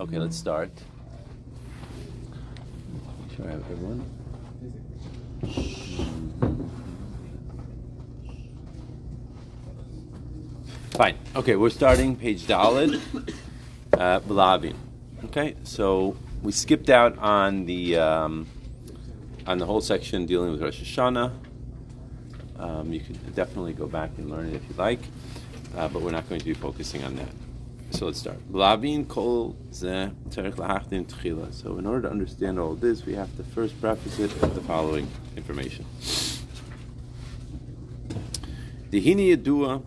Okay, let's start. Make sure I have everyone. Fine. Okay, we're starting page Dalid, uh. Okay, so we skipped out on the um, on the whole section dealing with Rosh Hashanah. Um, you can definitely go back and learn it if you like, uh, but we're not going to be focusing on that. So let's start. Lavin kol. So in order to understand all this, we have to first preface it with the following information. Dehini yedua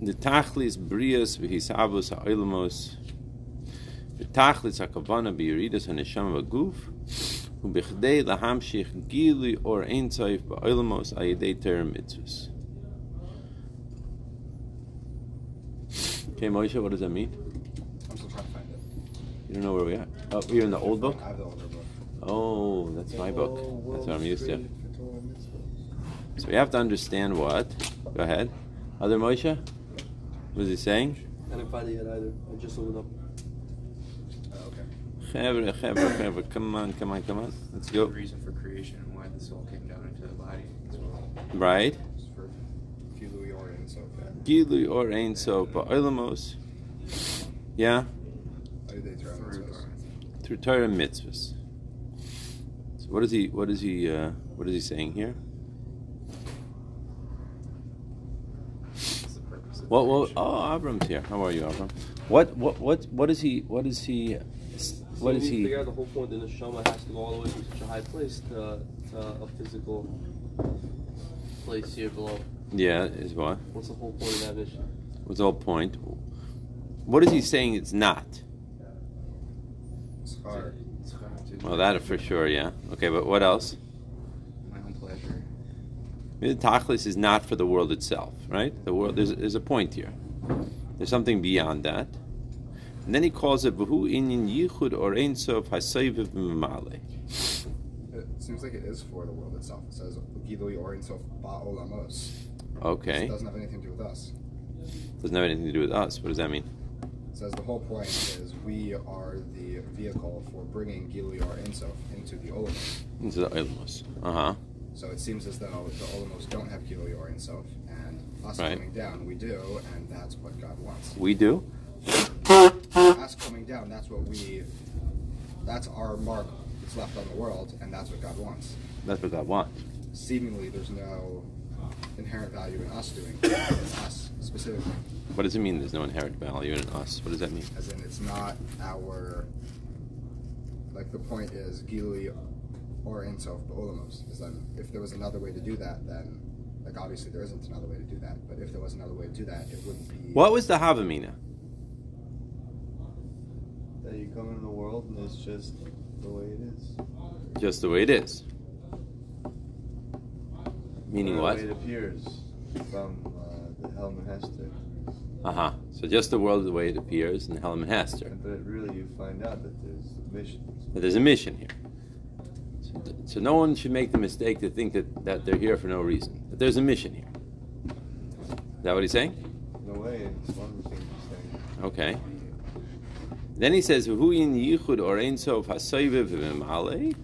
the tachlis brias v'hisavus ha'olamos the tachlis hakavana b'yiridas ha'neshama v'guf u'bichdei lahamshich gili or ein ba'olamos ayidei teremitzvus. Okay, Moshe, what does that mean? I'm still trying to find it. You don't know where we are? Oh, you're in the old book? I have the older book. Oh, that's my book. That's what I'm used to. So we have to understand what. Go ahead. Other Moshe? What is he saying? I didn't find it yet either. I just looked it up. Oh, okay. Chevra, chevra, chevra. Come on, come on, come on. Let's go. The go. reason for creation and why the soul came down into the body as well. Right? Just for Gilui or and so that. Gilui or Ein Sof Ba'olamos. Yeah? I did they throw in Through Torah mitzvahs. So what is he? What is he? Uh, what is he saying here? That's the purpose of What? What? Oh, Avram's here. How are you, Avram? What? What? What? What is he? What is he? What so is he? figure out the whole point. The neshama has to go all the way from such a high place to, to a physical place here below. Yeah, is what? What's the whole point of that mission? What's the whole point? What is he saying? It's not. It's hard. It's hard to Well, that for sure. Yeah. Okay, but what else? my own pleasure. The Tachlis is not for the world itself, right? The world. There's, there's a point here. There's something beyond that. And then he calls it V'hu inyan yichud or ein sof hasayiv b'mamale. It seems like it is for the world itself. It says Gilui or and so ba'olamos. Okay. Doesn't have anything to do with us. Doesn't have anything to do with us. What does that mean? It says the whole point is we are the vehicle for bringing Gilui or Insof into the Olamos. Into the Ilmos. Uh huh. So it seems as though the Olamos don't have Gilui or Insof, and us Right. coming down, we do, and that's what God wants. We do. Us coming down, that's what we, that's our mark that's left on the world, and that's what God wants. That's what God wants. Seemingly, there's no inherent value in us doing it, it's us specifically. What does it mean? There's no inherent value in us. What does that mean? As in, it's not our, like, the point is Gilui or Insof Ba'olamos. Is that if there was another way to do that, then, like, obviously there isn't another way to do that, but if there was another way to do that, it wouldn't be. What was the Havamina? that you come into the world and it's just the way it is. Just the way it is. Meaning the what? way it appears from uh, the Helm and Hester. Uh huh. So just the world the way it appears in Helm and Hester. But really, you find out that there's a mission. But there's a mission here. So, so no one should make the mistake to think that, that they're here for no reason. That there's a mission here. Is that what he's saying? No way, it's one of the things you're saying. Okay. Then he says, "Hu in yichud or ein sof hasoive v'male."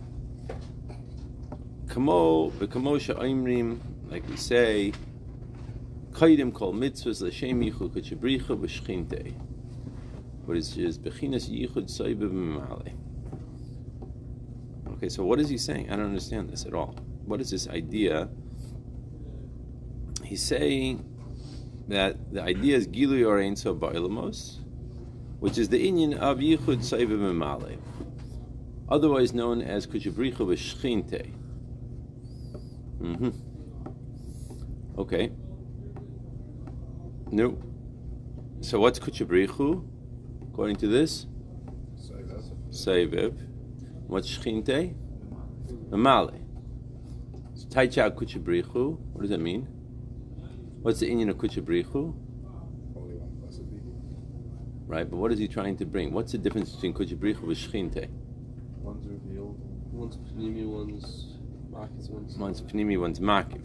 Kamo she'oimrim, like we say, kaidim kol mitzvahs l'shem yichud v'shchinte. What is is bechinas yichud v'male? Okay, so what is he saying? I don't understand this at all. What is this idea? He's saying that the idea is gilu or Ein Sof Ba'ilamos, which is the Inyan of Yichud Saiva Memale, otherwise known as Kuchabricha V'Shchinte. Mm-hmm. Okay. No. So what's Kuchabrichu, according to this? Saiviv. What's Shchinte? Memale. So Taicha what does that mean? What's the Inyan of Kuchabrichu? Right, but what is he trying to bring? What's the difference between Kuchabrichu and Shchinte? One's revealed. One's Panimi, one's one's. One's Pnimi, one's Makiv.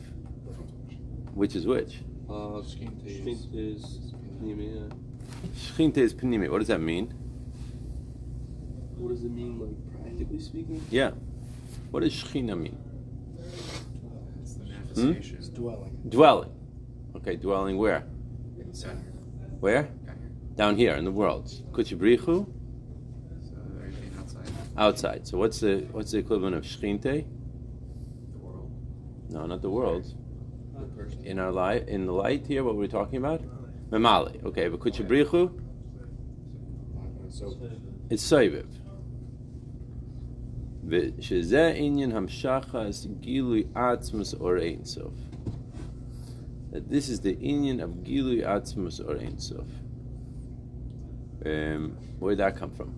Which is which? Uh, Shkint is- Shkint is Panimi, yeah. Is Pnimi. What does that mean? What does it mean, like practically speaking? Yeah. What does Shechina mean? It's the Hmm? manifestation. It's dwelling. Dwelling. Okay, dwelling where? Inside. Where? Got here. Down here in the world. Kuchibrichu? So everything outside Outside. So what's the what's the equivalent of Shechinte? No, not the world. In our light, in the light here, what we're talking about, memali. Okay, but kuchabrichu, it's soiviv. V'shezeh inyan hamshachas gilui atzmus or einsof. That this is the inyan of gilui atzmus or einsof. Um, where did that come from?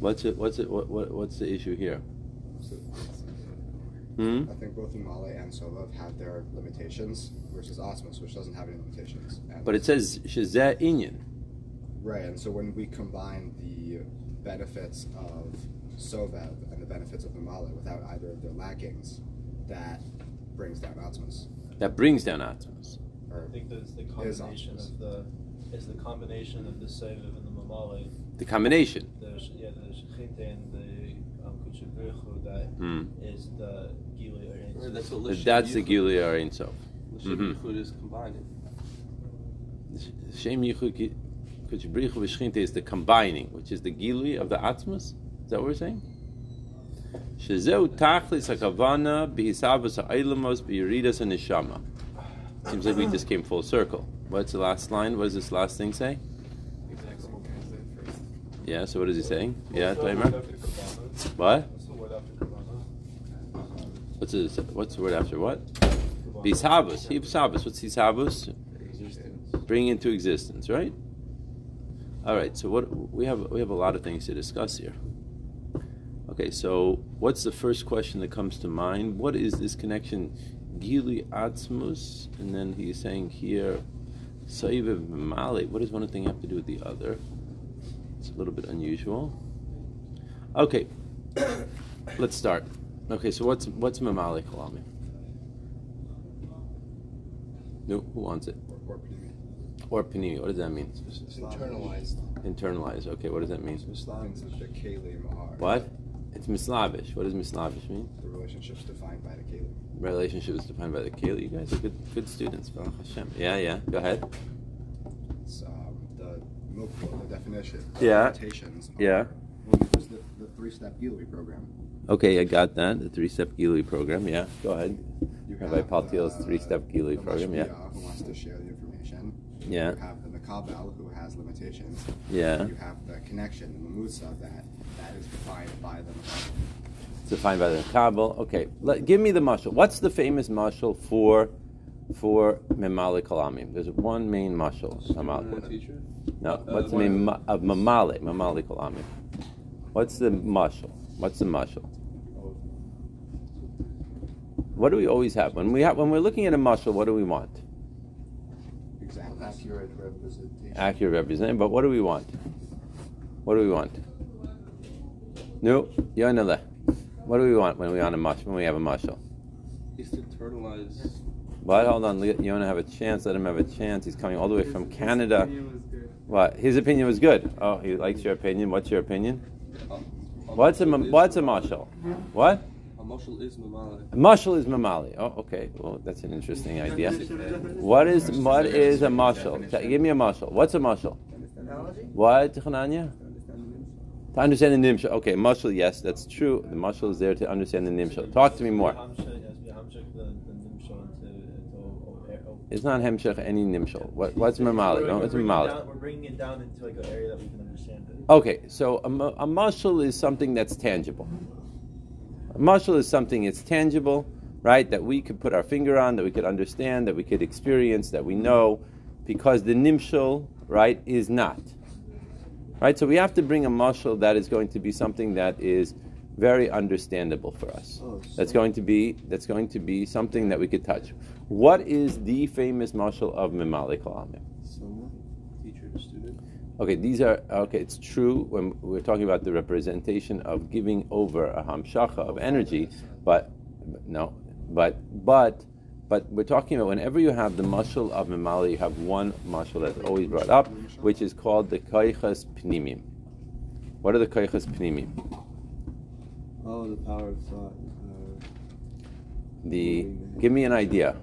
What's it? What's it? What, what, what's the issue here? Hmm. I think both Umale and Sova have their limitations versus Osmos, which doesn't have any limitations. And But it says Shazeh Inyan. Right, and so when we combine the benefits of Sovev and the benefits of Umale without either of their lackings, that brings down Osmos. That brings down Atzmus. Or I think that's the combination of the is the combination of the Seviv and the Mamale, The combination. the yeah the Shechinte and the um, Kuchibrichu that Hmm. is the Gili or Right, that's what That's the Lishem Gilui or Ein Sof. Lishem Mhm. Is combining. Shem Yichud Kuchibrichu V'Shchinte is the combining, which is the Gilui of the Atzmus. Is that what we're saying? Shezeu Tachlis HaKavana B'Hisabas HaIlamos B'Yeridas HaNeshama. Seems like we just came full circle. What's the last line? What does this last thing say? Exact same as the first. Yeah, so what is he saying? Yeah, Taimar? What? What's the word after Kavana? What's the, word after what? Bishabus. Hisabus. What's Hisabus? Bring into existence, right? All right. So what we have we have a lot of things to discuss here. Okay, so what's the first question that comes to mind? What is this connection, Gili Atzmus, and then he's saying here, Saiviv Mali. What does one thing have to do with the other? It's a little bit unusual. Okay, let's start. Okay, so what's what's Mamali Kalami? No, who wants it? or, or Or Panini, what does that mean? Internalized. Internalized. Okay, what does that mean? Things that the Kalim are. What? It's Mislavish. What does Mislavish mean? The relationships defined by the Kalim. Relationship is defined by the Keli. You guys are good, good students. Baruch Hashem. Yeah, yeah. Go ahead. It's um, the Milkwa, the definition. the Yeah. Yeah. Well, we use the, the three-step Gilui program. Okay, I got that. The three-step Gili program. Yeah. Go ahead. You Rabbi have Paltiel's the- three-step Gili program. Yeah. Who wants to share the information. Yeah. You have the Makabel who has. Yeah. You have the connection, the Mamutsa, that that is defined by the Makabel. It's defined by the Kabul. Okay. Let, give me the mashal. What's the famous mashal for for Memali Kalamim? There's one main mashal. Student Mamali. and teacher. No. Uh, What's the one- name of Mamali? Mamali Kalamim. What's the mashal? What's the mashal? What do we always have when we have when we're looking at a mashal? What do we want? Exactly. accurate representation. Accurate representation. But what do we want? What do we want? No, Yonele. What do we want when we on a mashal? When we have a mashal? He's to internalize. What? Hold on. Let Yonah have a chance. Let him have a chance. He's coming all the way from Canada. What? His opinion was good. Oh, he likes your opinion. What's your opinion? Uh, What's a what's a mamali. mashal? What? A mashal is mamali. A mashal is mamali. Oh, okay. Well, that's an interesting idea. What is what is a mashal? Give me a mashal. What's a mashal? What, Hananya? To understand the nimshal. Okay, mashal. Yes, that's true. The mashal is there to understand the nimshal. Talk to me more. It's not hemshech any nimshal. What, what's mamali? No, it's mamali. We're bringing it down into like an area that we can understand. Okay, so a, ma- a mashal is something that's tangible. A mashal is something that's tangible, right? That we could put our finger on, that we could understand, that we could experience, that we know, because the nimshal, right, is not. Right? So we have to bring a mashal that is going to be something that is very understandable for us. Oh, That's going to be that's going to be something that we could touch. What is the famous mashal of Mimali Kalamim? Teacher to student. Okay, these are okay. It's true when we're talking about the representation of giving over a hamshacha of energy, but no, but but but we're talking about whenever you have the mushal of Mimali, you have one mushal that's always brought up, which is called the Kaichas Pnimim. What are the Kaichas Pnimim? Oh, the power of thought. Uh, The give me an idea.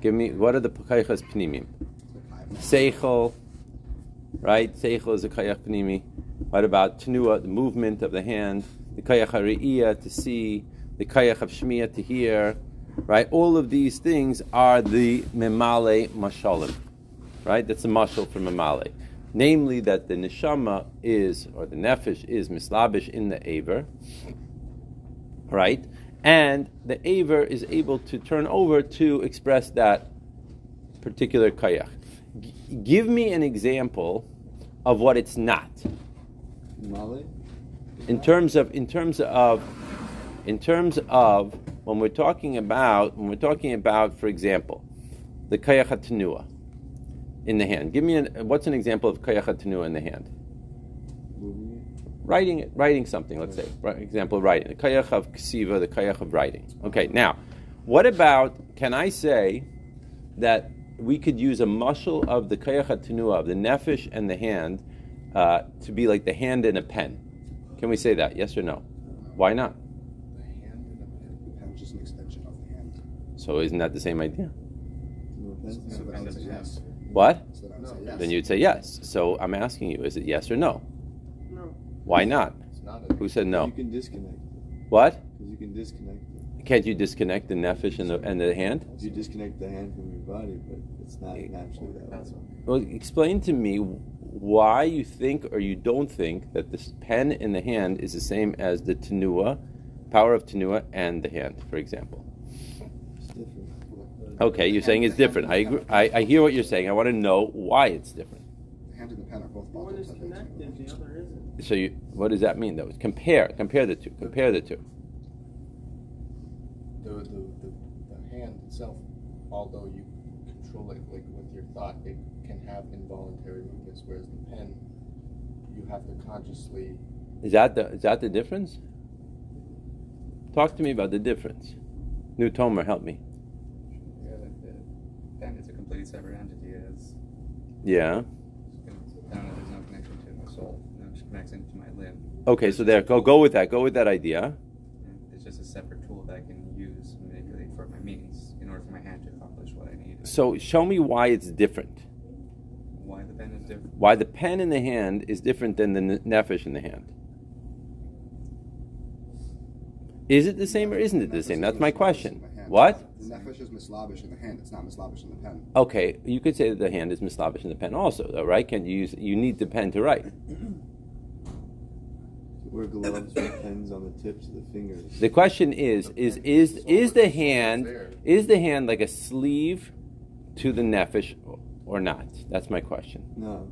Give me what are the Kaichas Pnimim? Seichel, right? Seichel is a Kayach Pnimi. What about Tenua, the movement of the hand? The Kayach Hariyah, to see. The Kayach of Shmiya, to hear. Right? All of these things are the Memale Mashalim. Right? That's a mashal for Memale. Namely, that the Neshama is, or the Nefesh is mislabish in the Aver. Right? And the Aver is able to turn over to express that particular Kayach. G- give me an example of what it's not. Male? in terms of in terms of in terms of when we're talking about when we're talking about for example the kayach in the hand. Give me an what's an example of kayach in the hand? Writing it writing something let's say. Right, example writing the kayach of ksiva the kayach of writing. Okay now what about can i say that we could use a muscle of the kayach hatanua of the nefesh and the hand uh, to be like the hand in a pen can we say that yes or no why not The hand and the pen. The pen is just an extension of the hand. So isn't that the same idea? So, offense. so then I would say yes. What? So then I yes. Then you'd say yes. So I'm asking you, is it yes or no? No. Why not? It's not a Who said no? You can disconnect. What? Because you can disconnect it. Can't you disconnect the nefesh and the and the hand? You disconnect the hand from your body, but it's not naturally that That's way. Well, explain to me why you think or you don't think that this pen in the hand is the same as the tenua, power of tenua, and the hand, for example. It's different. Okay, you're saying it's different. I agree. I, I hear what you're saying. I want to know why it's different. The hand and the pen are both One is bottles. I think. connected, the other isn't. So you, what does that mean, though? Compare. Compare the two. Compare the two. the, the, the, the hand itself, although you control it like with your thought, it can have involuntary movements, whereas the pen, you have to consciously. Is that the is that the difference? Talk to me about the difference. New Tomer, help me. Yeah, the, the pen is a completely separate entity. It's, Yeah. it's down there's no connection to my soul. No connection to my limb. Okay, so there. Go go with that. Go with that idea. And It's just a separate tool that I can use and manipulate for my means in order for my hand to accomplish what I need. So show me why it's different. Why the pen is different? Why the pen in the hand is different than the ne- nefesh in the hand. Is it the same or isn't it the same? That's my question. What? The nefesh is mislavish in the hand. It's not mislavish in the pen. Okay, you could say that the hand is mislavish in the pen also, though, right? Can you use? You need the pen to write. Wear gloves with pens on the tips of the fingers. The question is: is is is the hand is the hand like a sleeve to the nefesh or not? That's my question. No.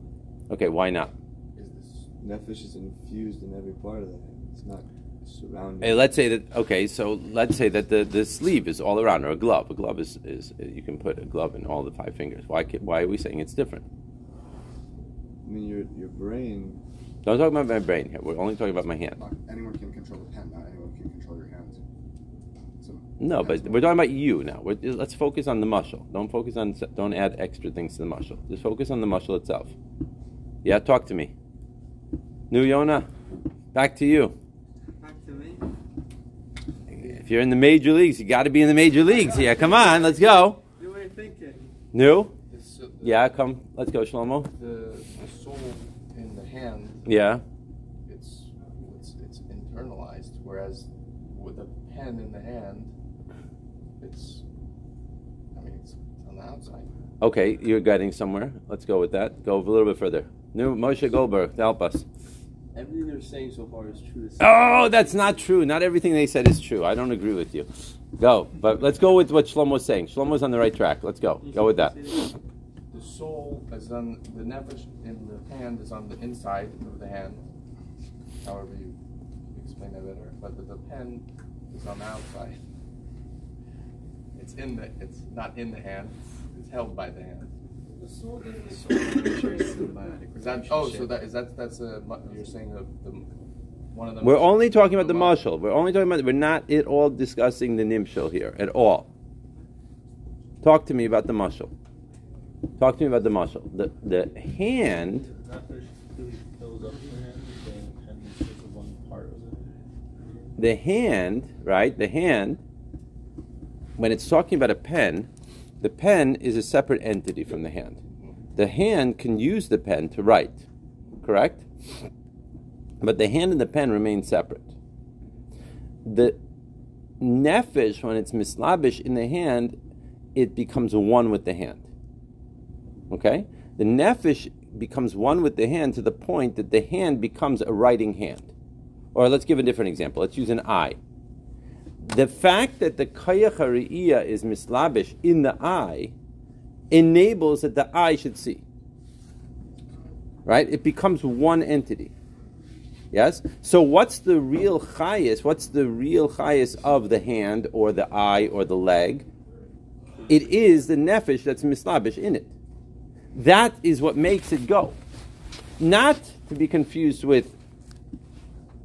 Okay, why not? Is this Nefesh is infused in every part of the hand. It's not surrounded. Hey, let's say that. Okay, so let's say that the, the sleeve is all around, or a glove. A glove is, is you can put a glove in all the five fingers. Why why are we saying it's different? I mean, your your brain. Don't talk about my brain here. We're only talking about my hand. Not anyone can control the pen. Not anyone can control your hands. So No, but we're talking about you now. We're, let's focus on the muscle. Don't focus on. Don't add extra things to the muscle. Just focus on the muscle itself. Yeah, talk to me. New Yona, back to you. Back to me. If you're in the major leagues, you got to be in the major leagues Yeah, Come on, let's go. New way of thinking. New? uh, the, Yeah, come. Let's go, Shlomo. the the soul in the hand? Yeah. It's it's it's internalized, whereas with a pen in the hand, it's. I mean, it's on the outside. Okay, you're getting somewhere. Let's go with that. Go a little bit further. New Moshe Goldberg, to help us. Everything they're saying so far is true. Oh, that's not true. Not everything they said is true. I don't agree with you. Go, but let's go with what Shlomo's saying. Shlomo's on the right track. Let's go. Go with that. The soul is on the nefesh in the hand is on the inside of the hand. However you explain that better, but the, the pen is on the outside. It's in the. It's not in the hand. It's held by the hand. The soul doesn't It's a symbiotic Is that? Oh, so that is that. That's a. You're saying the, the one of the. We're only talking about the muscle. marshal. We're only talking about. We're not at all discussing the nimshal here at all. Talk to me about the muscle. Talk to me about the muscle. The the hand. Nefesh really fills up the hand, the pen is just one part of it. The hand, right? The hand. When it's talking about a pen, the pen is a separate entity from the hand. The hand can use the pen to write, correct? But the hand and the pen remain separate. The nefesh, when it's mislabish in the hand, it becomes one with the hand. Okay? The nefesh becomes one with the hand to the point that the hand becomes a writing hand. Or let's give a different example. Let's use an eye. The fact that the kayach is mislabish in the eye enables that the eye should see. Right? It becomes one entity. Yes? So what's the real chayas? What's the real chayas of the hand or the eye or the leg? It is the nefesh that's mislabish in it. That is what makes it go. Not to be confused with,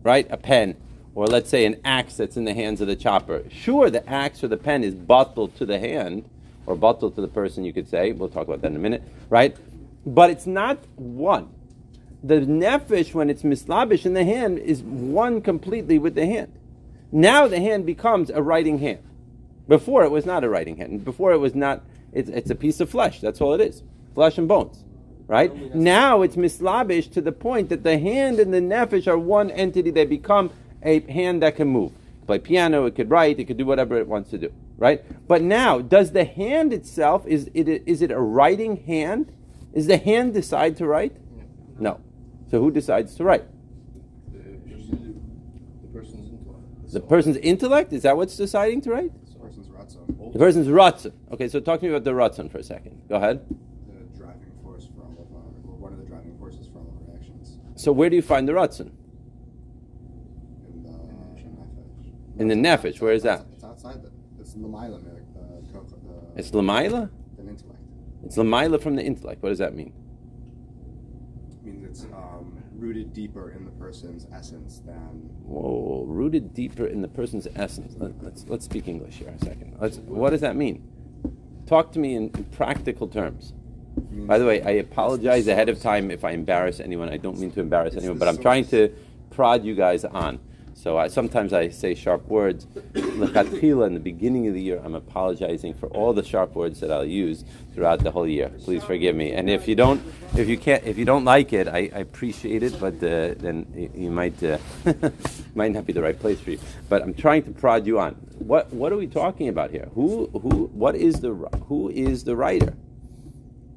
right, a pen, or let's say an axe that's in the hands of the chopper. Sure, the axe or the pen is bottled to the hand, or bottled to the person, you could say. We'll talk about that in a minute, right? But it's not one. The nefesh, when it's mislabish in the hand, is one completely with the hand. Now the hand becomes a writing hand. Before it was not a writing hand. Before it was not, it's, it's a piece of flesh. That's all it is flesh and bones. Right? Now it's mislabish to the point that the hand and the nefesh are one entity. They become a hand that can move. Play piano, it could write, it could do whatever it wants to do. Right? But now, does the hand itself, is it, is it a writing hand? Is the hand decide to write? No. So who decides to write? The person's intellect. The person's intellect? Is that what's deciding to write? This person's ratzon, The person's ratzon. Okay, so talk to me about the ratzon for a second. Go ahead. the driving force for all of our, or one of the driving forces for all of our actions. So where do you find the ratzon? In the nefesh. In the nefesh, where is that? It's outside the. It's lamaila, the, the, the, It's lamaila? the intellect. It's lamaila from the intellect. What does that mean? It means it's um, rooted deeper in the person's essence than Whoa, rooted deeper in the person's essence. Let, us let's speak English here a second. Let's, what does that mean? Talk to me in, in practical terms. By the way, I apologize ahead of time if I embarrass anyone. I don't mean to embarrass anyone, but I'm trying to prod you guys on. So I, sometimes I say sharp words. Lechatchila, in the beginning of the year, I'm apologizing for all the sharp words that I'll use throughout the whole year. Please forgive me. And if you don't, if you can't, if you don't like it, I, I appreciate it, but uh, then you might uh, might not be the right place for you. But I'm trying to prod you on. What what are we talking about here? Who who what is the who is the writer?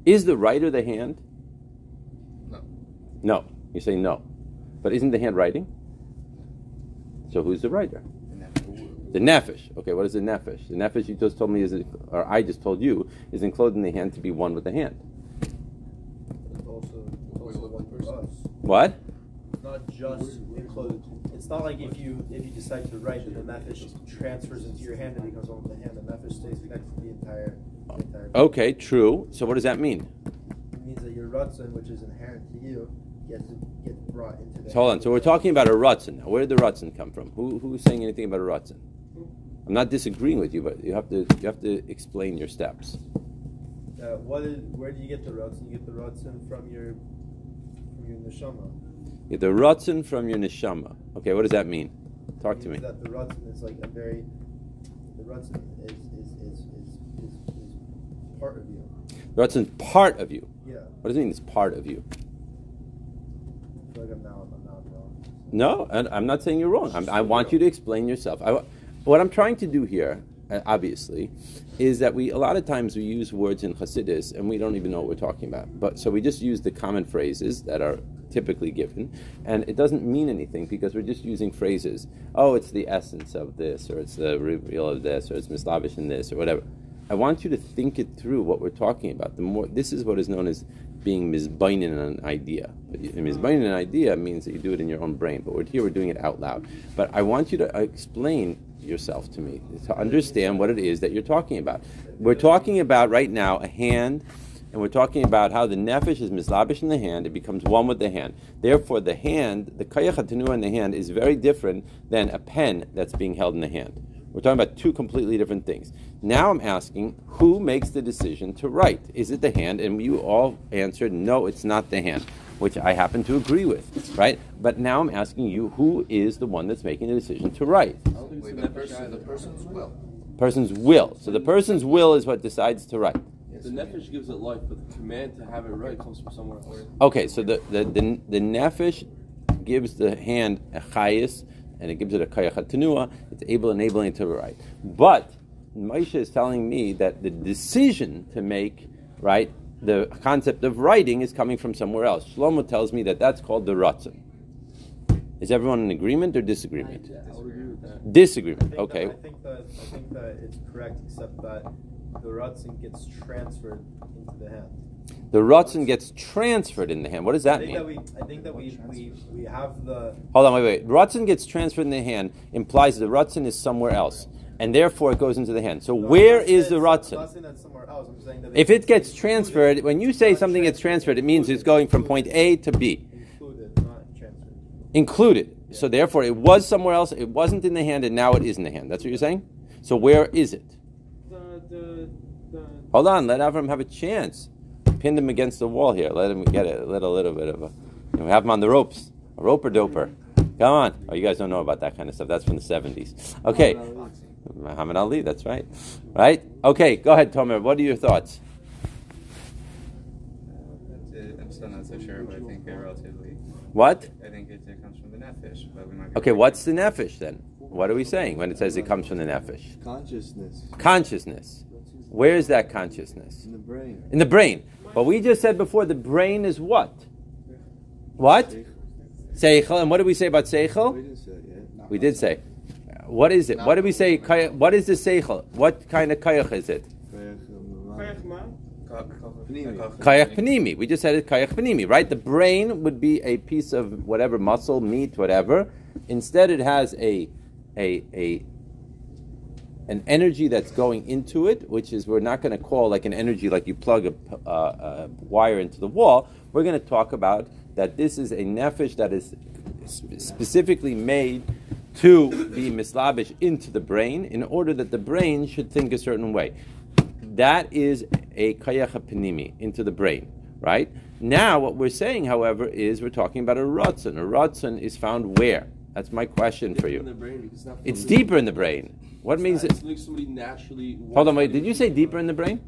Is the writer the hand? No. No. You say no. But isn't the hand writing? So who's the writer? The nefesh. Okay, what is the nefesh? The nefesh you just told me is, or I just told you, is enclosed in the hand to be one with the hand. It's also, it's also one person. What? It's not just enclosed. It's not like if you if you decide to write that the nefesh transfers into your hand and becomes one with the hand. The nefesh stays connected to the entire. The entire Okay, true. So what does that mean? It means that your rutzon, which is inherent to you, gets gets brought into the. So hold on. So we're talking about a rutzin. Now, where did the rutzin come from? Who who's saying anything about a rutzin? I'm not disagreeing with you, but you have to you have to explain your steps. Uh, what is, where do you get the rutzon? You get the rutzon from your from your neshama. You get the rutzin from your neshama. Okay, what does that mean? Talk to me. That the rutzon is like a very. The rutzon is is, is, is, is, is part of you. The rutzin's part of you. Yeah. What does it mean? It's part of you. I'm now wrong. No, I'm not saying you're wrong. I'm, I want you to explain yourself. I, what I'm trying to do here, uh, obviously, is that we a lot of times we use words in Hasidus and we don't even know what we're talking about. But so we just use the common phrases that are typically given, and it doesn't mean anything because we're just using phrases. Oh, it's the essence of this, or it's the reveal of this, or it's mislavish in this, or whatever. I want you to think it through what we're talking about. The more this is what is known as being mizbainin an idea. Mizbainin an idea means that you do it in your own brain, but here we're doing it out loud. But I want you to explain yourself to me to understand what it is that you're talking about. We're talking about right now a hand, and we're talking about how the nefesh is mislabish in the hand; it becomes one with the hand. Therefore, the hand, the kayach in the hand, is very different than a pen that's being held in the hand. We're talking about two completely different things. Now I'm asking who makes the decision to write? Is it the hand? And you all answered no, it's not the hand, which I happen to agree with, right? But now I'm asking you who is the one that's making the decision to write? Wait, the person, the person's will. Person's will. So the person's will is what decides to write. The nefesh gives it life, but the command to have it right comes from somewhere else. Okay, so the the the, the nefesh gives the hand a chayis, and it gives it a kayach tenua. It's able enabling it to write. But Moshe is telling me that the decision to make right the concept of writing is coming from somewhere else. Shlomo tells me that that's called the ratzon. Is everyone in agreement or disagreement? I would agree with. I Disagreement. Okay. That, I think that I think that it's correct, except that the Ratzin gets transferred into the hand. The ratzon gets transferred in the hand. What does I that that mean? we I think that we, we, we have the Hold on, wait, wait. Ratzon gets transferred in the hand implies the ratzon is somewhere else, and therefore it goes into the hand. So No, I'm where is the it's- I'm ratzon? not saying that's somewhere else. I'm saying that If it gets transferred, when you say something gets transferred, it means it's going from point A to B. Included, not transferred. Included. So therefore, it was somewhere else. It wasn't in the hand, and now it is in the hand. That's what you're saying. So where is it? The, the, the, Hold on. Let Avram have a chance. Pinned him against the wall here. Let him get it. Let a little bit of a. You know, have him on the ropes. A roper doper. Come on. Oh, you guys don't know about that kind of stuff. That's from the 70s. Okay. Muhammad Ali. That's right. Right. Okay. Go ahead, Tomer. What are your thoughts? I'm still not so sure, but I think they're relatively. What? I think it, it comes from the nefesh, but we might. Okay. What's the nefesh then? What are we saying when it says it comes from the nefesh? Consciousness Consciousness. Where is that consciousness? in the brain. In the brain. But we just said before the brain is what? What? Seichel. And what did we say about We seichel? didn't say it. We did say. What is it? What did we say? What is the seichel? What kind of kayach is it? Kayach panimi. We just said it kayach panimi, right? The brain would be a piece of whatever muscle, meat, whatever. Instead, it has a a a an energy that's going into it, which is we're not going to call like an energy like you plug a, uh, a wire into the wall. We're going to talk about that this is a nefesh that is specifically made to be mislabish into the brain in order that the brain should think a certain way. That is a kayach panimi into the brain, right? Now, what we're saying, however, is we're talking about a ratzon. A ratzon is found where? That's my question for In you. the brain, because not It's deeper in the brain. What means it? It's like somebody naturally. Hold on, wait. Did you say deeper in the brain?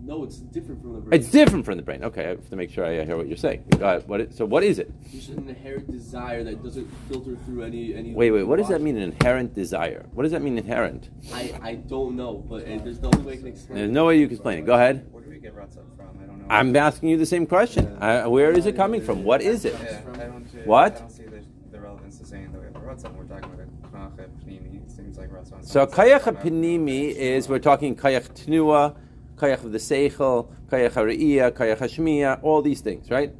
No, it's different from the brain. It's different from the brain. Okay, I have to make sure I hear what you're saying. Uh, what it, so, what is it? Just an inherent desire that doesn't filter through any any. Wait, wait. What does that mean? An inherent desire. What does that mean? Inherent. I, I don't know, but uh, there's no way I can explain. There's it. no way you can explain it. Go ahead. Where do we get Ratzah from? I don't know. I'm asking you the same question. Uh, where is it coming from? What is it? Yeah, I don't. What? So kayach panimi is we're talking kayach tnua, kayach of the seichel, kayach hariyah, kayach hashmiya, all these things, right?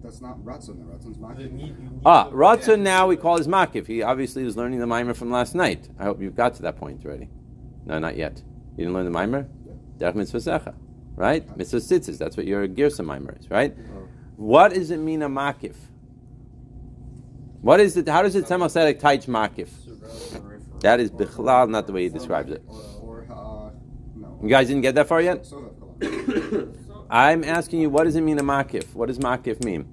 That's not Ratzon. Ratzon's You Maki. need- you need Ah, Ratzon now we call his makif. He obviously was learning the mimer from last night. I hope you've got to that point already. No, not yet. You didn't learn the mimer? Derech mitzvah right? Mitzvah sitzes. That's what your girsa mimer is, right? What does it mean a makif? What is it? How does it tzemach tzedek taich makif? That is bichlal, not the way he describes it. Or, or no. You guys didn't get that far yet? I'm asking you, what does it mean a makif? What does makif mean?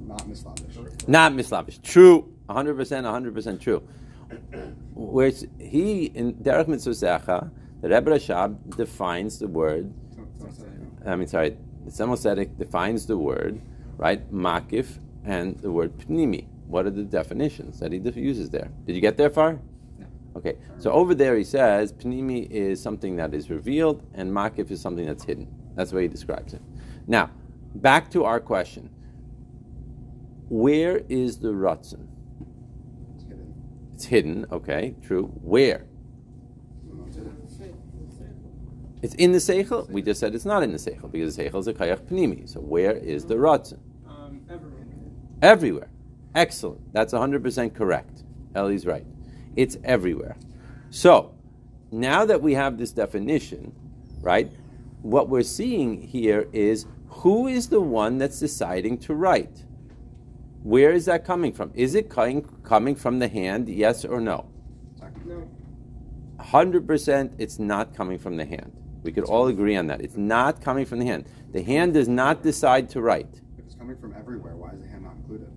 Not mislavish. Not mislavish. True. 100%, 100% true. Whereas he, in Derech Mitzvah the Rebbe Rashab defines the word, I mean, sorry, the Tzemach Tzedek defines the word, right, makif, and the word pnimi. What are the definitions that he uses there? Did you get there far? No. Okay, so over there he says pnimi is something that is revealed, and makif is something that's hidden. That's the way he describes it. Now, back to our question. Where is the ratzon? It's hidden. It's hidden, okay, true. Where? It's in the seichel. We just said it's not in the seichel because the seichel is a kayach pnimi. So where is the ratzon? um, everywhere. Everywhere. Excellent. That's 100% correct. Ellie's right. It's everywhere. So, now that we have this definition, right, what we're seeing here is who is the one that's deciding to write? Where is that coming from? Is it coming, coming from the hand, yes or no? No. 100% it's not coming from the hand. We could all agree on that. It's not coming from the hand. The hand does not decide to write. If it's coming from everywhere, why is the hand not included?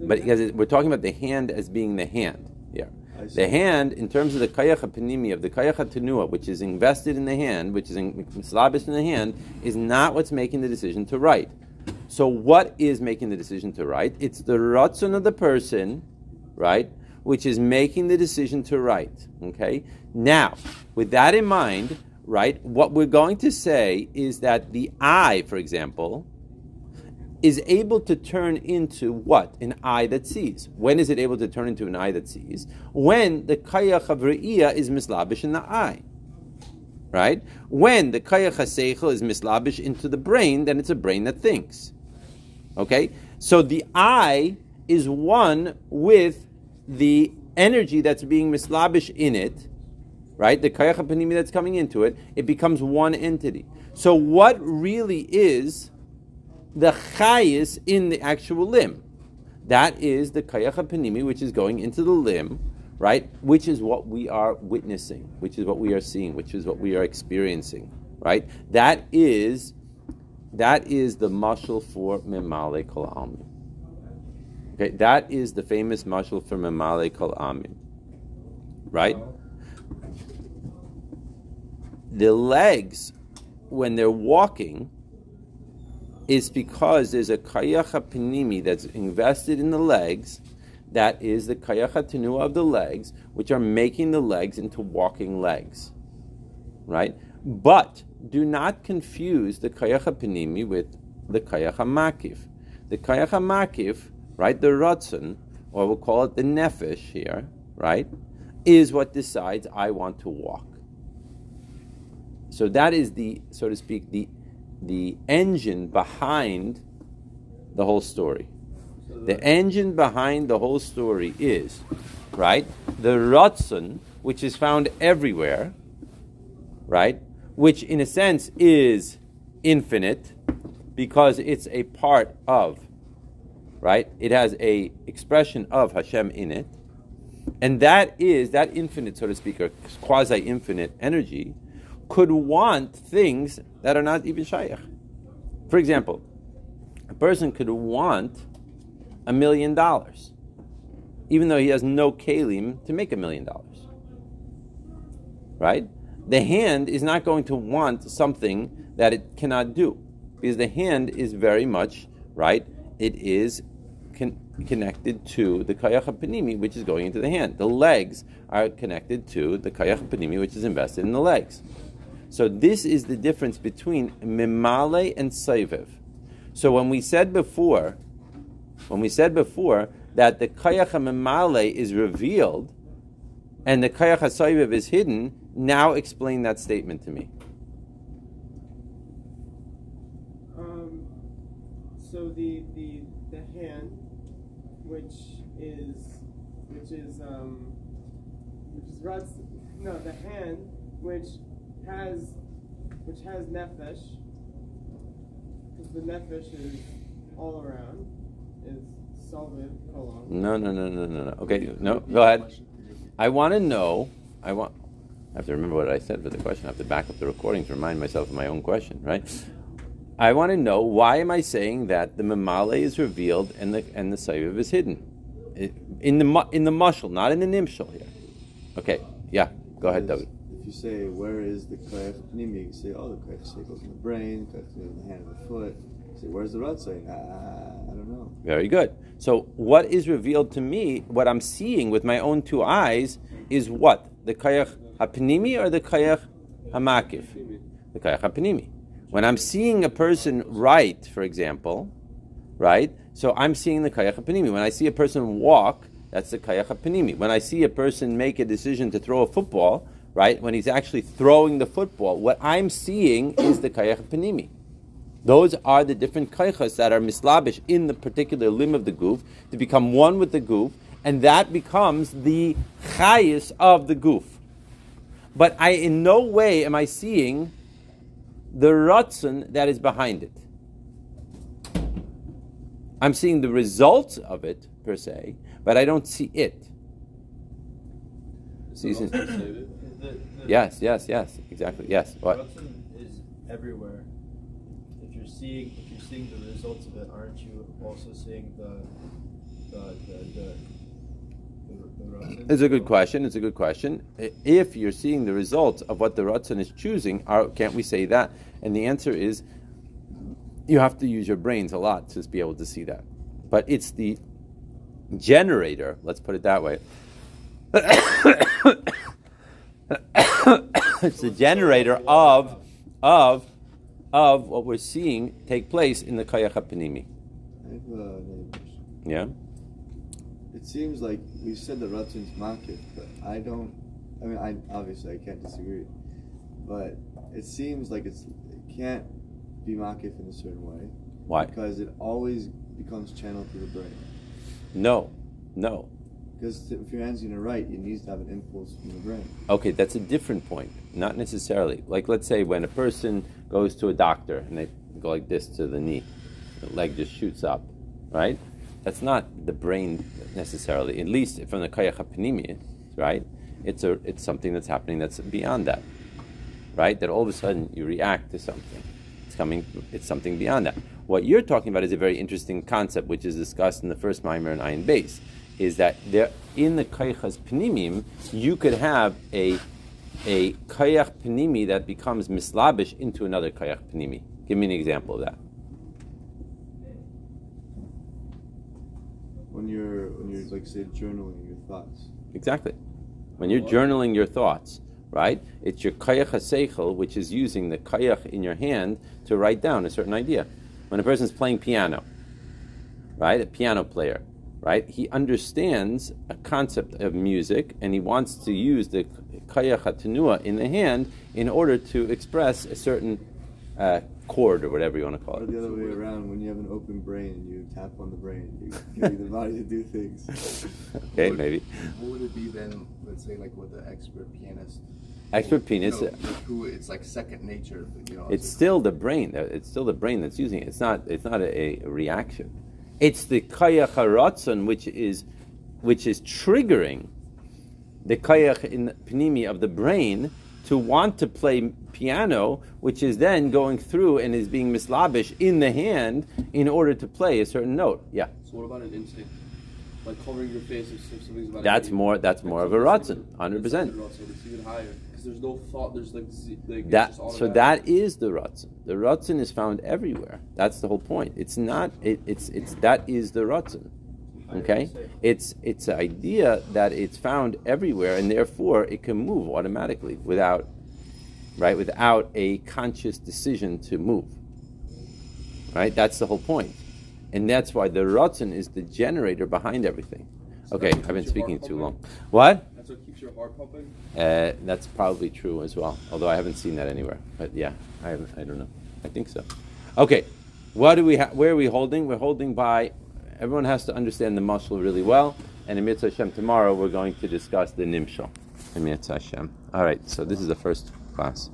But because it, we're talking about the hand as being the hand here. The hand, in terms of the kayach panimi of the kayach tenua, which is invested in the hand, which is in, mislabish in the hand, is not what's making the decision to write. So, what is making the decision to write? It's the ratzon of the person, right, which is making the decision to write. Okay. Now, with that in mind, right, what we're going to say is that the eye, for example, is able to turn into what? An eye that sees. When is it able to turn into an eye that sees? When the kayach of re'iyah is mislabish in the eye. Right? When the kayach haseichel is mislabish into the brain, then it's a brain that thinks. Okay? So the eye is one with the energy that's being mislabish in it, right? The kayach panimi that's coming into it, it becomes one entity. So what really is the chayis in the actual limb. That is the kayach panimi, which is going into the limb, right? Which is what we are witnessing, which is what we are seeing, which is what we are experiencing, right? That is that is the mashal for memale kol amin. Okay, that is the famous mashal for memale kol amin, right? The legs, when they're walking, is because there's a kayacha panimi that's invested in the legs, that is the kayacha tenua of the legs, which are making the legs into walking legs. Right? But do not confuse the kayacha panimi with the kayacha makif. The kayacha makif, right, the ratzon, or we'll call it the nefesh here, right, is what decides I want to walk. So that is the, so to speak, the the engine behind the whole story. The engine behind the whole story is, right, the Ratzon, which is found everywhere, right, which in a sense is infinite because it's a part of, right, it has a expression of Hashem in it. And that is, that infinite, so to speak, or quasi infinite energy, could want things that are not even shaykh. For example, a person could want a million dollars, even though he has no kalim to make a million dollars. Right? The hand is not going to want something that it cannot do, because the hand is very much right. It is con- connected to the kayach panimi, which is going into the hand. The legs are connected to the kayach panimi, which is invested in the legs. So this is the difference between mimale and saiviv. So when we said before, when we said before that the kayach mimale is revealed and the kayach saiviv is hidden, now explain that statement to me. Um, so the the the hand, which is which is um, which is Rod's, no the hand which has which has nefesh because the nefesh is all around is solvent kolon. No, no, no, no, no, no. Okay, no, go ahead. I want to know. I want. I have to remember what I said for the question. I have to back up the recording to remind myself of my own question, right? I want to know why am I saying that the mamale is revealed and the and the saviv is hidden in the in the mushal, not in the nimshal here. Okay, yeah, go ahead, David. You say where is the koyach pnimi, you say oh the koyach goes in the brain, koyach in the hand and the foot. You say where's the ratzon? Ah, I don't know. Very good. So what is revealed to me, what I'm seeing with my own two eyes, is what the koyach hapnimi or the koyach hamakif? The koyach hapnimi. When I'm seeing a person write, for example, right? So I'm seeing the kayach panimi. When I see a person walk, that's the kayach panimi. When I see a person make a decision to throw a football, right? When he's actually throwing the football, what I'm seeing is the kayach panimi. Those are the different kaychas that are mislabish in the particular limb of the goof to become one with the goof, and that becomes the chayis of the goof. But I, in no way, am I seeing the ratzon that is behind it. I'm seeing the results of it per se, but I don't see it. It. The, the, Yes, yes, yes, exactly. Yes. What? Corruption is everywhere. If you're seeing if you're seeing the results of it, aren't you also seeing the the the the, the, the Ratzon? It's a good question. It's a good question. If you're seeing the results of what the Ratzon is choosing, are, can't we say that? And the answer is you have to use your brains a lot to be able to see that. But it's the generator, let's put it that way. it's the generator of of of what we're seeing take place in the Kayach HaPanimi. I have another question. Yeah? It seems like we said the Ratzon's makif, but I don't. I mean, I obviously I can't disagree, but it seems like it's it can't be makif in a certain way Why? because it always becomes channeled through the brain. No. No. Because if your hand's are gonna write, it needs to have an impulse from the brain. Okay, that's a different point. Not necessarily. Like, let's say when a person goes to a doctor and they go like this to the knee, the leg just shoots up, right? That's not the brain necessarily. At least from the kayach hapanimi, right? It's a it's something that's happening that's beyond that, right? That all of a sudden you react to something. It's coming. It's something beyond that. What you're talking about is a very interesting concept, which is discussed in the first maamar and Ayin Beis, is that there in the kayachas panimim you could have a a kayach panimi that becomes mislabish into another kayach panimi. Give me an example of that. When you're when you're like say journaling your thoughts. Exactly. When you're journaling your thoughts, right? It's your kayach haseichel, which is using the kayach in your hand to write down a certain idea. When a person's playing piano, right? A piano player, right? He understands a concept of music and he wants to use the kayach hatenua in the hand in order to express a certain uh, chord or whatever you want to call Or it. the other way around, when you have an open brain and you tap on the brain, you getting the body to do things. Okay, maybe. What would it be then? Let's say like with the expert pianist. Expert You pianist. know, who it's like second nature. You know, It's still the brain. It's still the brain that's using it. It's not. It's not a, a reaction. It's the kayach haratzon which is, which is triggering the kayach in the panimi of the brain to want to play piano, which is then going through and is being mislabish in the hand in order to play a certain note. Yeah, So what about an instinct? Like covering your face if something's about that's more. That's more of a ratzon, hundred percent. It's it's even higher because there's no thought. There's like, like That so that is the ratzon. The ratzon is found everywhere. That's the whole point. It's not. It, it's it's that is the ratzon. Okay, it's it's an idea that it's found everywhere, and therefore it can move automatically without, right, without a conscious decision to move. Right, that's the whole point, and that's why the ratzon is the generator behind everything. Okay, I've been speaking too long. What? Your heart pumping. Uh, that's probably true as well. Although I haven't seen that anywhere. But yeah, I I don't know. I think so. Okay, what do we ha- where are we holding? We're holding by. Everyone has to understand the mashal really well. And in Mitzvah Hashem tomorrow we're going to discuss the Nimshal. In Mitzvah Hashem. All right. So this is the first class.